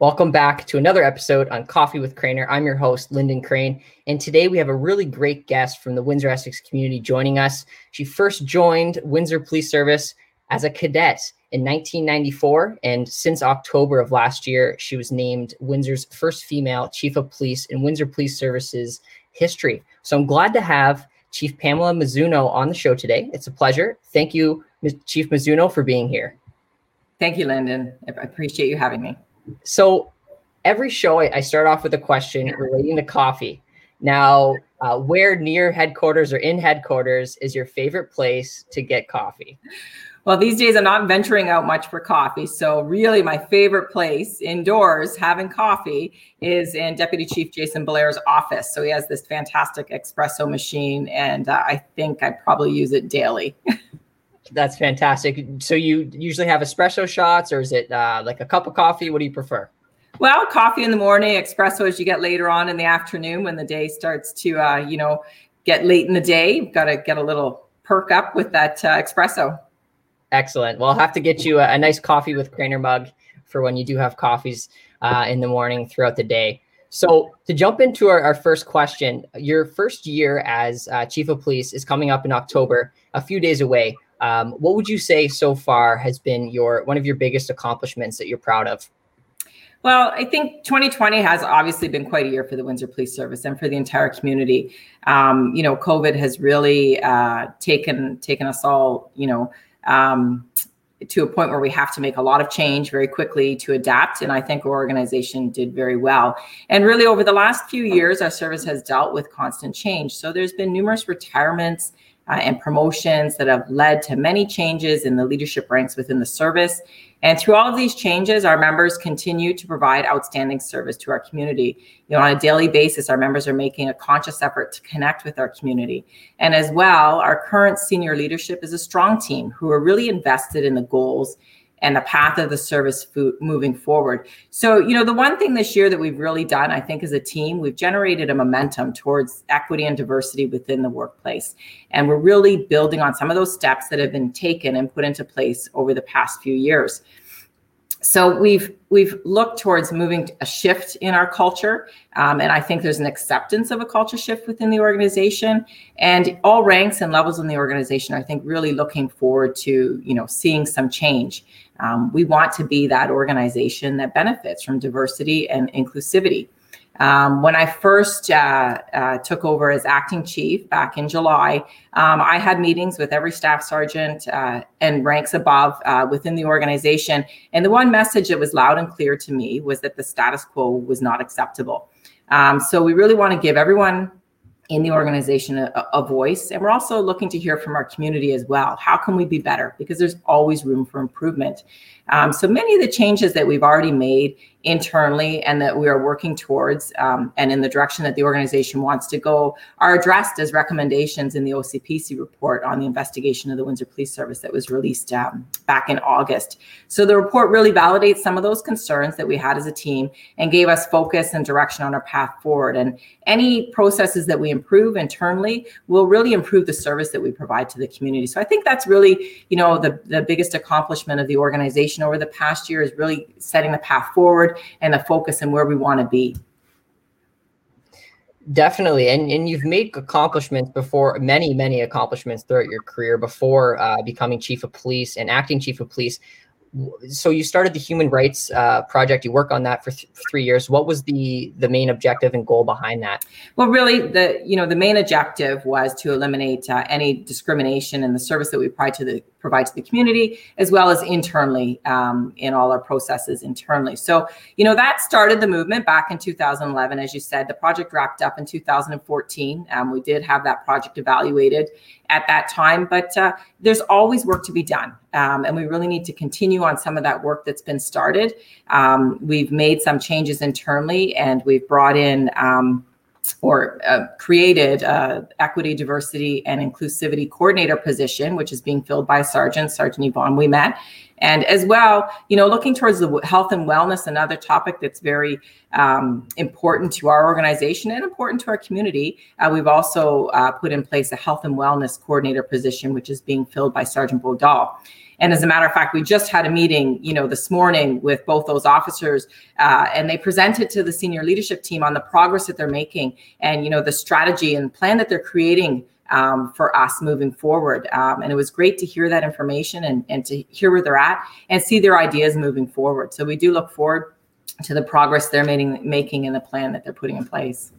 Welcome back to another episode on Coffee with Craner. I'm your host, Lyndon Crane, and today we have a really great guest from the Windsor Essex community joining us. She first joined Windsor Police Service as a cadet in 1994, and since October of last year, she was named Windsor's first female chief of police in Windsor Police Service's history. So I'm glad to have Chief Pamela Mizuno on the show today. It's a pleasure. Thank you, Chief Mizuno, for being here. Thank you, Lyndon. I appreciate you having me. So every show, I, I start off with a question relating to coffee. Now, uh, where near headquarters or in headquarters is your favorite place to get coffee? Well, these days I'm not venturing out much for coffee. So, really, my favorite place indoors having coffee is in Deputy Chief Jason Blair's office. So, he has this fantastic espresso machine, and uh, I think I probably use it daily. That's fantastic. So, you usually have espresso shots, or is it uh, like a cup of coffee? What do you prefer? Well, coffee in the morning, espresso as you get later on in the afternoon when the day starts to, uh, you know, get late in the day. You've got to get a little perk up with that uh, espresso. Excellent. Well, I'll have to get you a, a nice coffee with Craner mug for when you do have coffees uh, in the morning throughout the day. So, to jump into our, our first question, your first year as uh, chief of police is coming up in October, a few days away. Um, what would you say so far has been your one of your biggest accomplishments that you're proud of? Well, I think 2020 has obviously been quite a year for the Windsor Police Service and for the entire community. Um, you know, COVID has really uh, taken taken us all, you know, um, to a point where we have to make a lot of change very quickly to adapt. And I think our organization did very well. And really, over the last few years, our service has dealt with constant change. So there's been numerous retirements uh, and promotions that have led to many changes in the leadership ranks within the service. And through all of these changes, our members continue to provide outstanding service to our community. You know, on a daily basis, our members are making a conscious effort to connect with our community. And as well, our current senior leadership is a strong team who are really invested in the goals and the path of the service food moving forward. So, you know, the one thing this year that we've really done, I think, as a team, we've generated a momentum towards equity and diversity within the workplace. And we're really building on some of those steps that have been taken and put into place over the past few years so we've we've looked towards moving a shift in our culture um, and i think there's an acceptance of a culture shift within the organization. And all ranks and levels in the organization i think really looking forward to you know seeing some change. Um, we want to be that organization that benefits from diversity and inclusivity um, when I first uh, uh, took over as acting chief back in July, um, I had meetings with every staff sergeant uh, and ranks above uh, within the organization. And the one message that was loud and clear to me was that the status quo was not acceptable. Um, so we really want to give everyone in the organization a, a, voice. And we're also looking to hear from our community as well. How can we be better? Because there's always room for improvement. Um, so many of the changes that we've already made internally and that we are working towards um, and in the direction that the organization wants to go are addressed as recommendations in the OCPC report on the investigation of the Windsor Police Service that was released um, back in August. So the report really validates some of those concerns that we had as a team and gave us focus and direction on our path forward. And any processes that we improve internally will really improve the service that we provide to the community. So I think that's really, you know, the, the biggest accomplishment of the organization over the past year is really setting the path forward and the focus and where we want to be. Definitely, and and you've made accomplishments before, many many accomplishments throughout your career before uh, becoming chief of police and acting chief of police so you started the human rights uh, project. You work on that for, th- three years. What was the the main objective and goal behind that? Well really the you know the main objective was to eliminate uh, any discrimination in the service that we provide to the provide to the community as well as internally um, in all our processes internally so you know that started the movement back in 2011 as you said the project wrapped up in 2014 um, we did have that project evaluated at that time. But uh, there's always work to be done. Um, and we really need to continue on some of that work that's been started. Um, we've made some changes internally and we've brought in um, or uh, created a equity, diversity, and inclusivity coordinator position, which is being filled by Sergeant Sergeant Yvonne we met. And as well, you know, looking towards the health and wellness, another topic that's very um, important to our organization and important to our community. Uh, we've also uh, put in place a health and wellness coordinator position, which is being filled by Sergeant Bodal. And as a matter of fact, we just had a meeting, you know, this morning with both those officers, uh, and they presented to the senior leadership team on the progress that they're making, and you know, the strategy and plan that they're creating um, for us moving forward. Um, and it was great to hear that information and, and to hear where they're at and see their ideas moving forward. So we do look forward to the progress they're making, making in the plan that they're putting in place.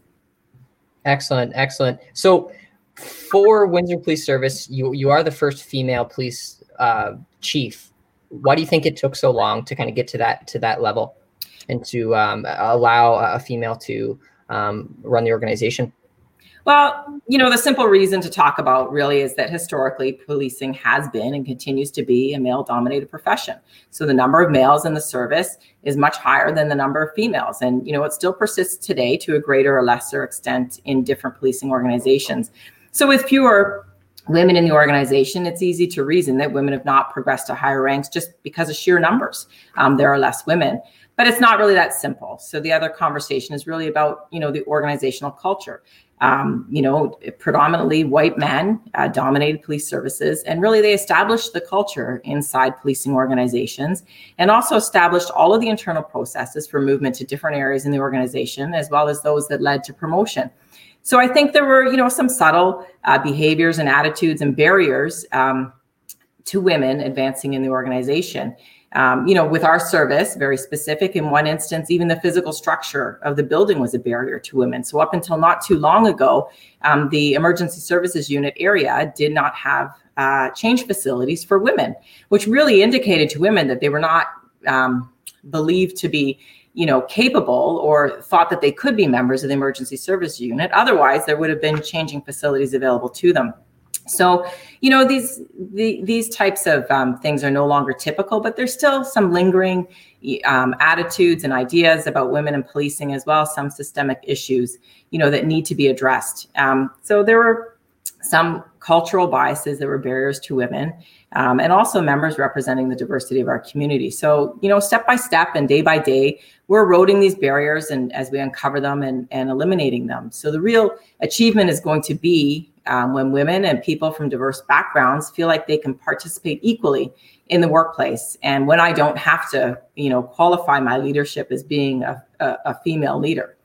Excellent, excellent. So for Windsor Police Service, you you are the first female police uh, chief. Why do you think it took so long to kind of get to that to that level, and to um, allow a female to um, run the organization? Well, you know, the simple reason to talk about really is that historically policing has been and continues to be a male dominated profession. So the number of males in the service is much higher than the number of females. And, you know, it still persists today to a greater or lesser extent in different policing organizations. So with fewer women in the organization, it's easy to reason that women have not progressed to higher ranks just because of sheer numbers. Um, there are less women but it's not really that simple so the other conversation is really about you know the organizational culture um, you know, predominantly white men uh, dominated police services. And really, they established the culture inside policing organizations and also established all of the internal processes for movement to different areas in the organization, as well as those that led to promotion. So I think there were, you know, some subtle uh, behaviors and attitudes and barriers um, to women advancing in the organization um, you know, with our service, very specific. In one instance, even the physical structure of the building was a barrier to women. So up until not too long ago, um, the emergency services unit area did not have uh, change facilities for women, which really indicated to women that they were not um, believed to be you know capable or thought that they could be members of the emergency service unit otherwise there would have been changing facilities available to them so, you know, these the, these types of um, things are no longer typical, but there's still some lingering um, attitudes and ideas about women and policing, as well some systemic issues, you know, that need to be addressed. Um, so there were some cultural biases that were barriers to women, um, and also members representing the diversity of our community. So, you know, step by step and day by day, we're eroding these barriers, and as we uncover them and, and eliminating them. So the real achievement is going to be um, when women and people from diverse backgrounds feel like they can participate equally in the workplace. And when i don't have to you know qualify my leadership as being a, a, a female leader.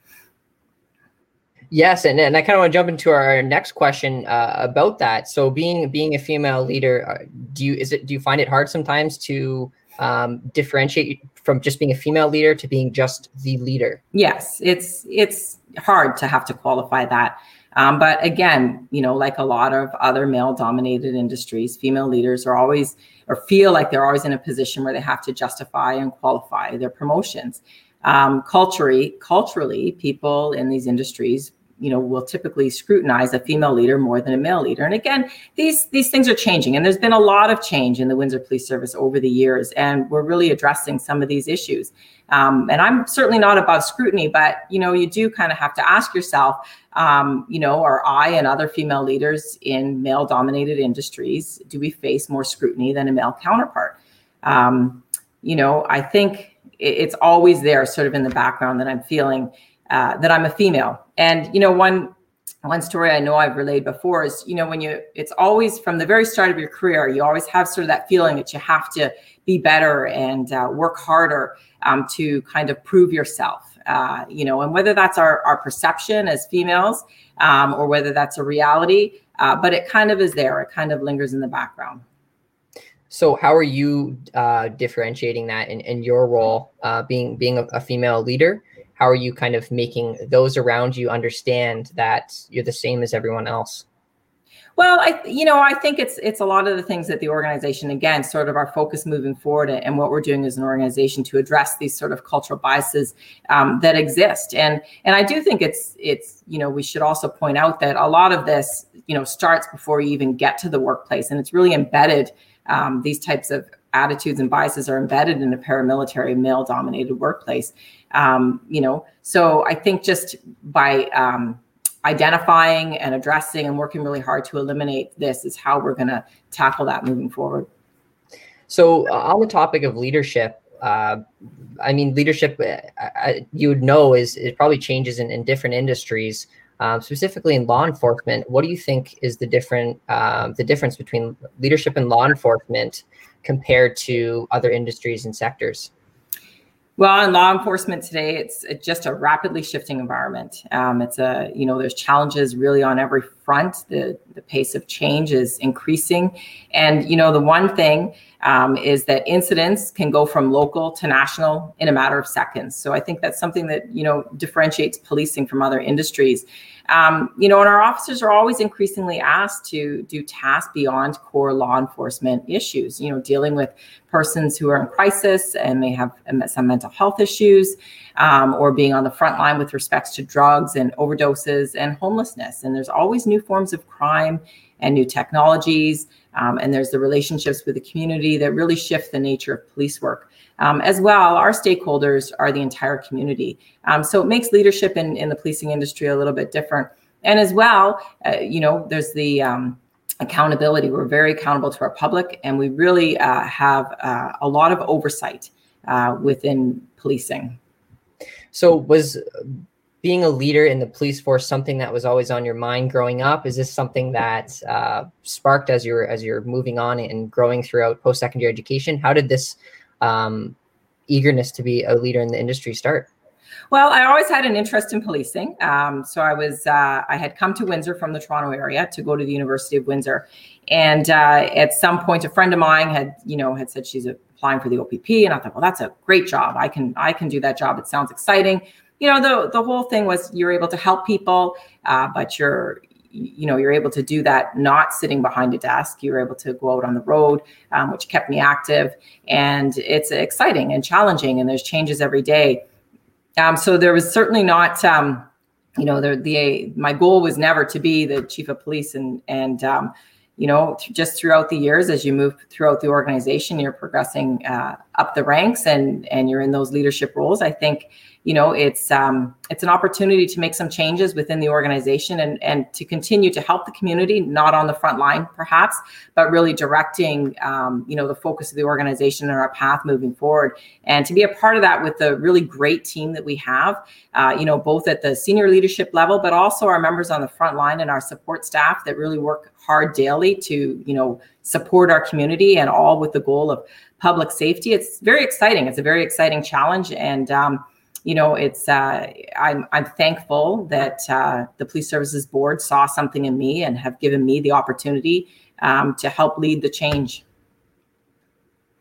Yes and, and i kind of want to jump into our next question uh, about that. So being being a female leader uh, do you is it do you find it hard sometimes to um, differentiate from just being a female leader to being just the leader? Yes it's it's hard to have to qualify that um, but again, you know, like a lot of other male dominated industries, female leaders are always or feel like they're always in a position where they have to justify and qualify their promotions. Um, culturally, culturally, people in these industries you know will typically scrutinize a female leader more than a male leader. And again these these things are changing and there's been a lot of change in the windsor police service over the years and we're really addressing some of these issues. Um, and i'm certainly not above scrutiny but you know you do kind of have to ask yourself um, you know are i and other female leaders in male dominated industries do we face more scrutiny than a male counterpart? Um, you know i think it's always there sort of in the background that i'm feeling uh, that I'm a female. And you know, one one story I know I've relayed before is, you know, when you it's always from the very start of your career, you always have sort of that feeling that you have to be better and uh, work harder um, to kind of prove yourself. Uh, you know, and whether that's our, our perception as females um, or whether that's a reality, uh, but it kind of is there. It kind of lingers in the background. So, how are you uh, differentiating that in, in your role, uh, being being a, a female leader? How are you kind of making those around you understand that you're the same as everyone else? Well i you know i think it's it's a lot of the things that the organization again sort of our focus moving forward and what we're doing as an organization to address these sort of cultural biases um, that exist. And and i do think it's it's you know we should also point out that a lot of this you know starts before you even get to the workplace. And it's really embedded um, these types of attitudes and biases are embedded in a paramilitary male dominated workplace um, you know so i think just by um, identifying and addressing and working really hard to eliminate this is how we're going to tackle that moving forward so uh, on the topic of leadership uh, i mean leadership uh, you would know is it probably changes in, in different industries um, specifically in law enforcement. What do you think is the different um, the difference between leadership in law enforcement compared to other industries and sectors? Well, in law enforcement today, it's, just a rapidly shifting environment. Um, it's a, you know, there's challenges really on every front. The, the pace of change is increasing. And, you know, the one thing um, is that incidents can go from local to national in a matter of seconds. So I think that's something that, you know, differentiates policing from other industries. Um, you know, and our officers are always increasingly asked to do tasks beyond core law enforcement issues, you know, dealing with persons who are in crisis and may have some mental health issues, um, or being on the front line with respects to drugs and overdoses and homelessness. And there's always new forms of crime and new technologies. Um, and there's the relationships with the community that really shift the nature of police work. Um, as well, our stakeholders are the entire community. Um, so it makes leadership in, in the policing industry a little bit different. And as well, uh, you know, there's the um, accountability. We're very accountable to our public, and we really uh, have uh, a lot of oversight uh, within policing. So, was being a leader in the police force something that was always on your mind growing up? Is this something that uh, sparked as you're as you're moving on and growing throughout post secondary education? How did this um, eagerness to be a leader in the industry start? Well, I always had an interest in policing. Um, so I was uh, I had come to Windsor from the Toronto area to go to the University of Windsor, and uh, at some point, a friend of mine had you know had said she's applying for the OPP, and I thought, well, that's a great job. I can I can do that job. It sounds exciting you know the the whole thing was you're able to help people uh, but you're you know you're able to do that not sitting behind a desk you're able to go out on the road um, which kept me active and it's exciting and challenging and there's changes every day um, so there was certainly not um, you know the, the my goal was never to be the chief of police and and um, you know just throughout the years as you move throughout the organization you're progressing uh, up the ranks and and you're in those leadership roles. I think you know it's um, it's an opportunity to make some changes within the organization and and to continue to help the community not on the front line perhaps but really directing um, you know the focus of the organization and our path moving forward. And to be a part of that with the really great team that we have uh, you know both at the senior leadership level but also our members on the front line and our support staff that really work hard daily to you know support our community and all with the goal of public safety. It's very exciting. It's a very exciting challenge. And um, you know, it's uh, I'm I'm thankful that uh, the police services board saw something in me and have given me the opportunity um, to help lead the change.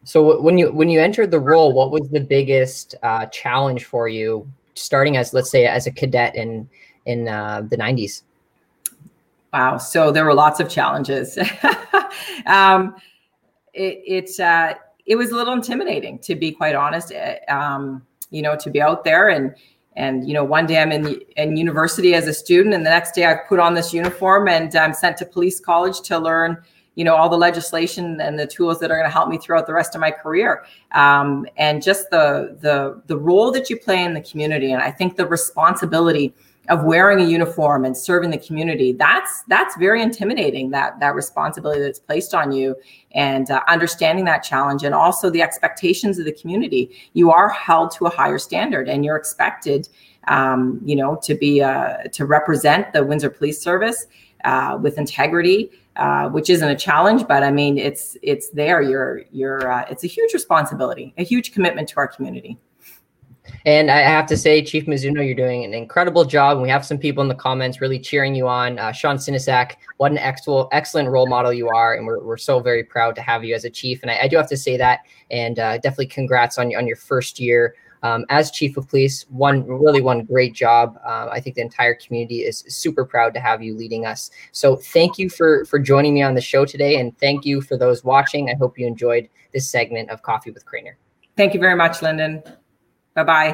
So when you when you entered the role, what was the biggest uh, challenge for you, starting as let's say as a cadet in in uh, the '90s? Wow, so there were lots of challenges. um, it it, uh, it was a little intimidating, to be quite honest. Um, you know, to be out there and and you know, one day I'm in in university as a student, and the next day I put on this uniform and I'm sent to police college to learn, you know, all the legislation and the tools that are going to help me throughout the rest of my career. Um, and just the the the role that you play in the community, and I think the responsibility of wearing a uniform and serving the community that's that's very intimidating that that responsibility that's placed on you and uh, understanding that challenge and also the expectations of the community. You are held to a higher standard and you're expected um, you know to be uh, to represent the windsor police service uh, with integrity uh, which isn't a challenge but i mean it's it's there. You're you're uh, it's a huge responsibility a huge commitment to our community and I have to say, Chief Mizuno, you're doing an incredible job. And we have some people in the comments really cheering you on. Uh, Sean Sinisak, what an excellent, excellent role model you are. And we're, we're so very proud to have you as a chief. And I, I do have to say that. And uh, definitely congrats on, on your first year um, as chief of police. One really one great job. Uh, I think the entire community is super proud to have you leading us. So thank you for for joining me on the show today, and thank you for those watching. I hope you enjoyed this segment of Coffee with Craner. Thank you very much, Lyndon. Bye bye.